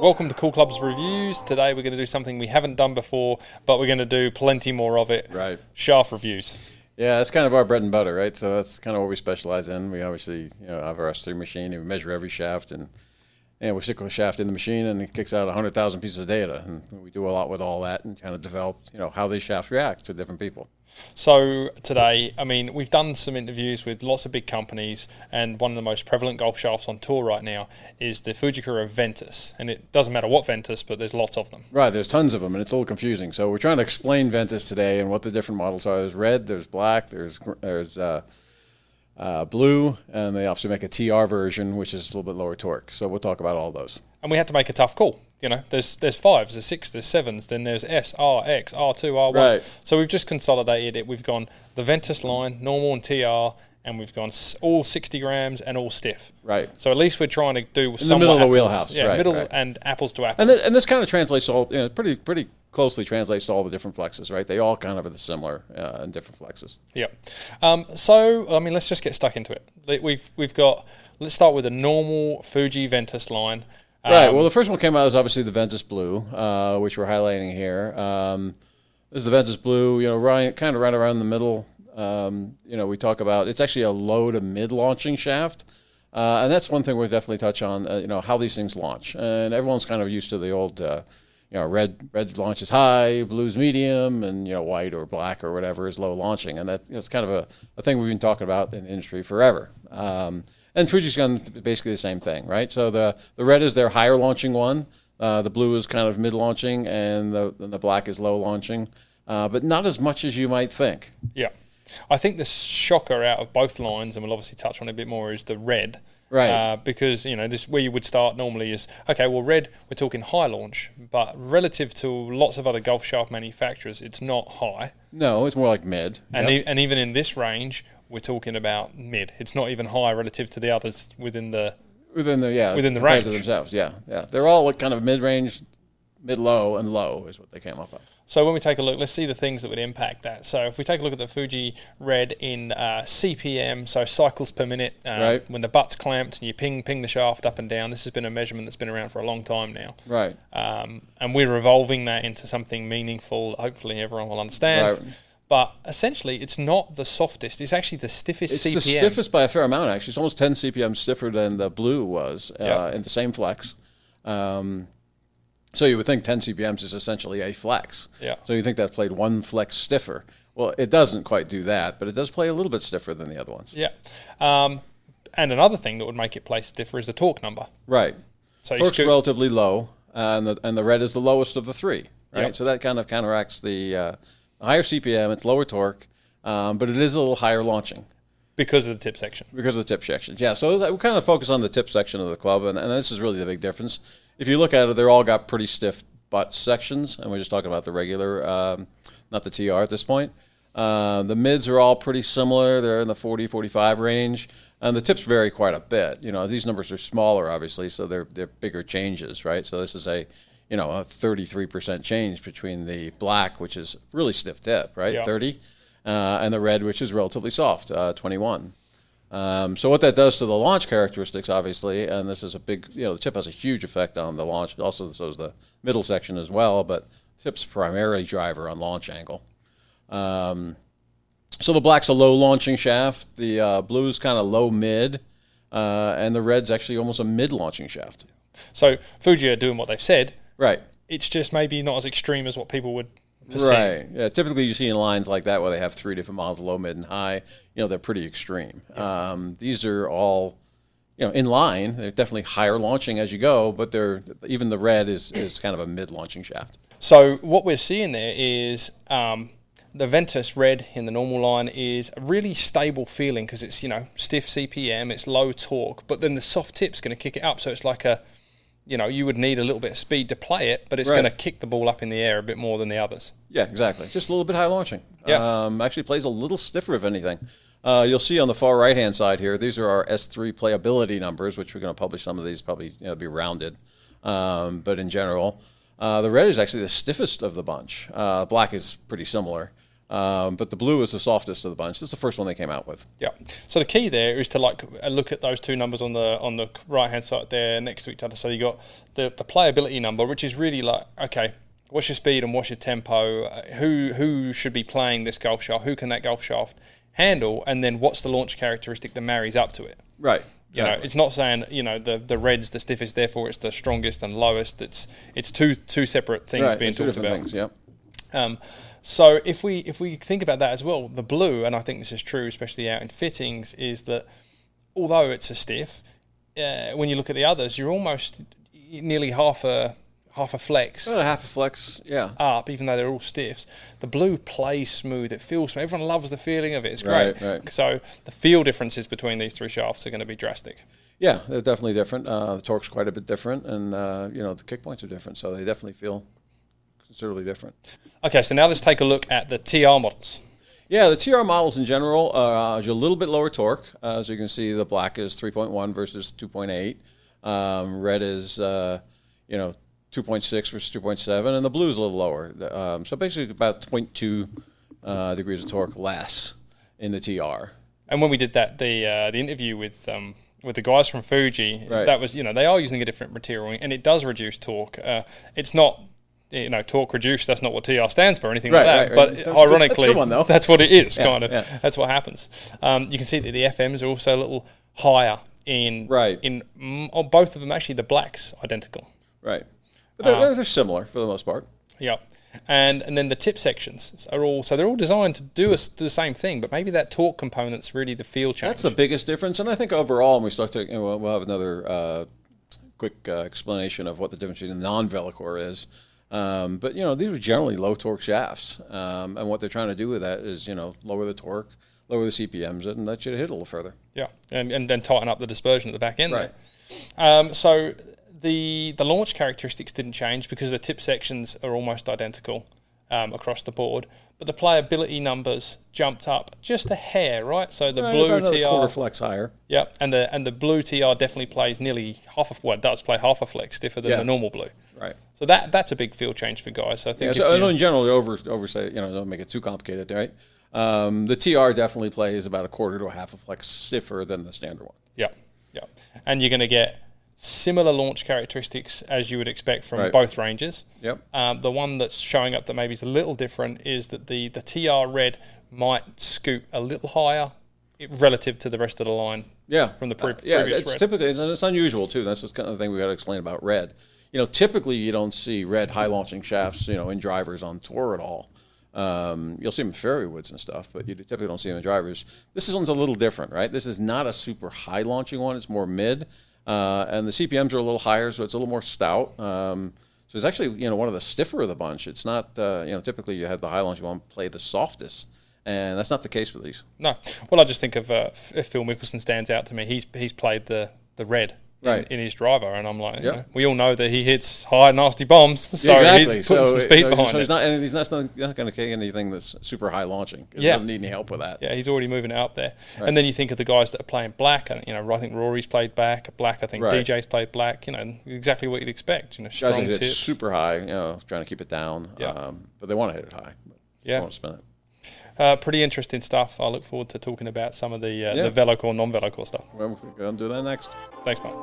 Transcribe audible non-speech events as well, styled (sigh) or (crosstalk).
Welcome to Cool Clubs Reviews. Today we're going to do something we haven't done before, but we're going to do plenty more of it. Right. Shaft reviews. Yeah, that's kind of our bread and butter, right? So that's kind of what we specialize in. We obviously, you know, have our S3 machine and we measure every shaft and and we stick a shaft in the machine and it kicks out 100,000 pieces of data. And we do a lot with all that and kind of develop, you know, how these shafts react to different people. So today, I mean, we've done some interviews with lots of big companies, and one of the most prevalent golf shafts on tour right now is the Fujikura Ventus. And it doesn't matter what Ventus, but there's lots of them. Right, there's tons of them, and it's a little confusing. So we're trying to explain Ventus today and what the different models are. There's red, there's black, there's there's uh, uh, blue, and they also make a TR version, which is a little bit lower torque. So we'll talk about all those. And we had to make a tough call. You know, there's there's fives, there's six, there's sevens, then there's S, R, X, R2, R1. Right. So we've just consolidated it. We've gone the Ventus line, normal and TR, and we've gone all 60 grams and all stiff. Right. So at least we're trying to do In some the middle of the wheelhouse. Yeah, right, middle right. and apples to apples. And this, and this kind of translates to all, you know, pretty pretty closely translates to all the different flexes, right? They all kind of are the similar uh, in different flexes. Yep. Um, so I mean, let's just get stuck into it. We've we've got. Let's start with a normal Fuji Ventus line. Right. Um, Well, the first one came out was obviously the Ventus Blue, uh, which we're highlighting here. Um, this is the Ventus Blue. You know, right, kind of right around the middle. Um, you know, we talk about it's actually a low to mid launching shaft, uh, and that's one thing we'll definitely touch on. Uh, you know, how these things launch, and everyone's kind of used to the old. Uh, you know, red red launches high, blue's medium, and you know, white or black or whatever is low launching, and that you know, kind of a, a thing we've been talking about in the industry forever. Um, and Fuji's done basically the same thing, right? So the the red is their higher launching one, uh, the blue is kind of mid launching, and the and the black is low launching, uh, but not as much as you might think. Yeah. I think the shocker out of both lines, and we'll obviously touch on it a bit more, is the red. Right. Uh, because, you know, this where you would start normally is, okay, well, red, we're talking high launch, but relative to lots of other golf shaft manufacturers, it's not high. No, it's more like mid. And, Yep. e- and even in this range, we're talking about mid. It's not even high relative to the others within the. within the yeah within the range. themselves. Yeah, yeah, they're all like kind of mid range, mid low, and low is what they came up with. So when we take a look, let's see the things that would impact that. So if we take a look at the Fuji Red in uh, CPM, so cycles per minute, uh, Right. when the butt's clamped and you ping ping the shaft up and down. This has been a measurement that's been around for a long time now, Right. um, and we're evolving that into something meaningful. Hopefully, everyone will understand. Right. But essentially, it's not the softest; it's actually the stiffest CPM. It's CPM. the stiffest by a fair amount, actually. It's almost 10 CPM stiffer than the blue was uh, Yeah. in the same flex. Um, so you would think 10 CPMs is essentially a flex. Yeah. So you think that played one flex stiffer. Well, it doesn't quite do that, but it does play a little bit stiffer than the other ones. Yeah. Um, and another thing that would make it play stiffer is the torque number. Right. So Torque's scoot- relatively low, and the, and the red is the lowest of the three. Right. Yep. So that kind of counteracts the uh, higher CPM, it's lower torque, um, but it is a little higher launching. Because of the tip section. because of the tip sections. Yeah, so we kind of focus on the tip section of the club, and, and this is really the big difference. If you look at it, they're all got pretty stiff butt sections, and we're just talking about the regular, um, not the TR at this point. Uh, the mids are all pretty similar. They're in the 40, 45 range, and the tips vary quite a bit. You know, these numbers are smaller, obviously, so they're they're bigger changes, right? So this is a you know a 33% change between the black, which is really stiff tip, right? Yeah. 30, uh, and the red, which is relatively soft, uh, 21. Um, so what that does to the launch characteristics, obviously, and this is a big, you know, the tip has a huge effect on the launch. Also, so does the middle section as well, but tip's primarily driver on launch angle. Um, so the black's a low launching shaft. The uh, blue's kind of low mid, uh, and the red's actually almost a mid launching shaft. So Fuji are doing what they've said. Right. It's just maybe not as extreme as what people would Right. Yeah. Typically, you see in lines like that where they have three different models, low, mid, and high. You know, they're pretty extreme. Um, these are all, you know, in line. They're definitely higher launching as you go, but they're even the red is is kind of a mid launching shaft. So what we're seeing there is um, the Ventus Red in the normal line is a really stable feeling because it's you know stiff CPM, it's low torque, but then the soft tip's going to kick it up. So it's like a you know you would need a little bit of speed to play it, but it's Right. going to kick the ball up in the air a bit more than the others. Yeah, exactly. Just a little bit high launching. Yeah. Um, actually plays a little stiffer, if anything. Uh, you'll see on the far right hand side here, these are our S3 playability numbers, which we're going to publish some of these, probably you know, be rounded. Um, but in general, uh, the red is actually the stiffest of the bunch. Uh, black is pretty similar. Um, but the blue is the softest of the bunch. This is the first one they came out with. Yeah. So the key there is to like look at those two numbers on the on the right hand side there next to each other. So you got the the playability number, which is really like okay, what's your speed and what's your tempo? Uh, who who should be playing this golf shaft? Who can that golf shaft handle? And then what's the launch characteristic that marries up to it? Right. You know, it's not saying you know the the red's the stiffest, therefore it's the strongest and lowest. It's it's two two separate things right. being talked about. things. Yep. Um, so if we if we think about that as well, the blue, and I think this is true, especially out in fittings, is that although it's a stiff, uh, when you look at the others, you're almost nearly half a half a flex a half a flex. Yeah. up, even though they're all stiffs. The blue plays smooth; it feels smooth. Everyone loves the feeling of it. It's great. Right, right. So the feel differences between these three shafts are going to be drastic. Yeah, they're definitely different. Uh, the torque's quite a bit different, and uh, you know the kick points are different, so they definitely feel considerably different. Okay, so now let's take a look at the TR models. Yeah, the TR models in general uh, are a little bit lower torque. Uh, as you can see, the black is 3.1 versus 2.8. Um, red is, uh, you know, 2.6 versus 2.7, and the blue is a little lower. Um, so basically, about 0.2 uh, degrees of torque less in the TR. And when we did that, the uh, the interview with um, with the guys from Fuji, Right. that was you know they are using a different material and it does reduce torque. Uh, it's not you know torque reduced. That's not what TR stands for or anything Right, like that. right, right. But That's a good- that's ironically, one, that's what it is. Yeah, kind of. yeah. That's what happens. Um, you can see that the FMs are also a little higher in Right. in oh, both of them. Actually, the black's identical. Right. But they're, they're similar for the most part. Yep. And and then the tip sections are all so they're all designed to do us do the same thing, but maybe that torque component's really the feel change. That's the biggest difference, and I think overall, when we start to, you know, we'll have another uh, quick uh, explanation of what the difference between non-Velocore is. Um, but you know, these are generally low torque shafts, um, and what they're trying to do with that is, you know, lower the torque, lower the CPMs, and let you hit a little further. Yeah, and, and then tighten up the dispersion at the back end. Right. There. Um, so the the launch characteristics didn't change because the tip sections are almost identical um, across the board, but the playability numbers jumped up just a hair, right? So the Right, blue TR, flex higher. yeah, and the and the blue TR definitely plays nearly half of well, it does play half a flex stiffer than Yeah. the normal blue. Right. So that that's a big field change for guys. So I think Yeah, so you- in general, over oversay, you know, don't make it too complicated, right? Um, the TR definitely plays about a quarter to a half a flex stiffer than the standard one. Yeah, yeah, and you're going to get similar launch characteristics as you would expect from Right. both ranges. Yep. Um, the one that's showing up that maybe is a little different is that the the TR red might scoot a little higher relative to the rest of the line. Yeah, From the pre- Uh, yeah, previous it's red. typically it's, it's unusual too. That's the kind of thing we got to explain about red. You know, typically you don't see red high launching shafts, you know, in drivers on tour at all. Um, you'll see them in fairway woods and stuff, but you typically don't see them in drivers. This one's a little different, right? This is not a super high launching one; it's more mid, uh, and the CPMS are a little higher, so it's a little more stout. Um, so it's actually you know one of the stiffer of the bunch. It's not uh, you know typically you have the high lounge you want to play the softest, and that's not the case with these. No, well, I just think of uh, F- Phil Mickelson stands out to me. He's he's played the the red. In, Right. in his driver, and I'm like, you know, we all know that he hits high, nasty bombs, (laughs) so exactly. he's putting some speed so, behind so it. he's not, and he's not, not going to take anything that's super high launching. He Yeah. doesn't need any help with that. Yeah, he's already moving it up there. And then you think of the guys that are playing black. And, you know, I think Rory's played black. Black, I think Right. DJ's played black. You know, exactly what you'd expect. You know, Guys strong hit tips. super high, you know, trying to keep it down. Yeah. Um, but they want to hit it high. Yeah. They want to spin it. Uh, pretty interesting stuff. I look forward to talking about some of the uh, Yeah. the Velocore, non-Velocore stuff. Well, we're going to do that next. Thanks, mate.